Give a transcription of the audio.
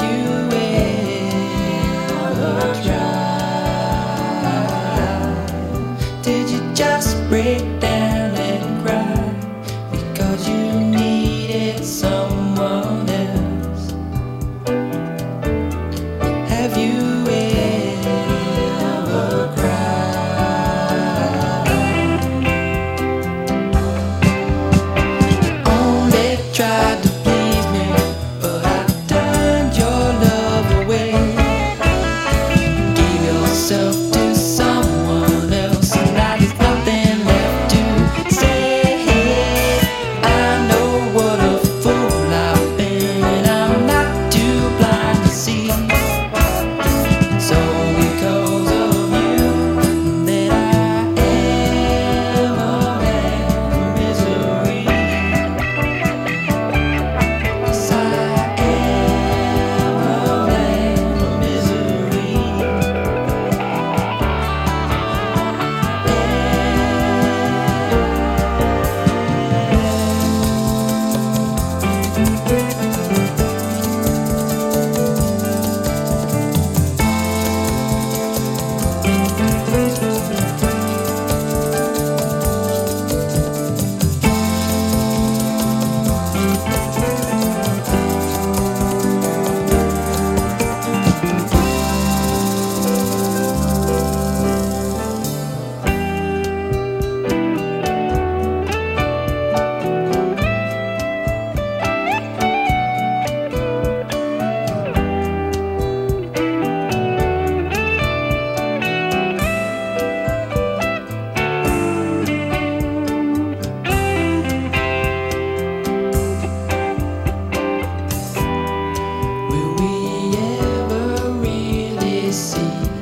give you. see.